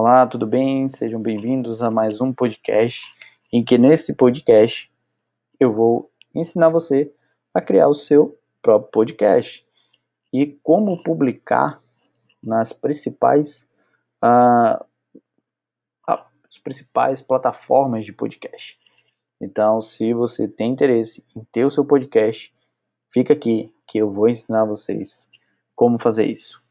Olá, tudo bem? Sejam bem-vindos a mais um podcast, em que nesse podcast eu vou ensinar você a criar o seu próprio podcast e como publicar nas principais uh, as principais plataformas de podcast. Então, se você tem interesse em ter o seu podcast, fica aqui que eu vou ensinar vocês como fazer isso.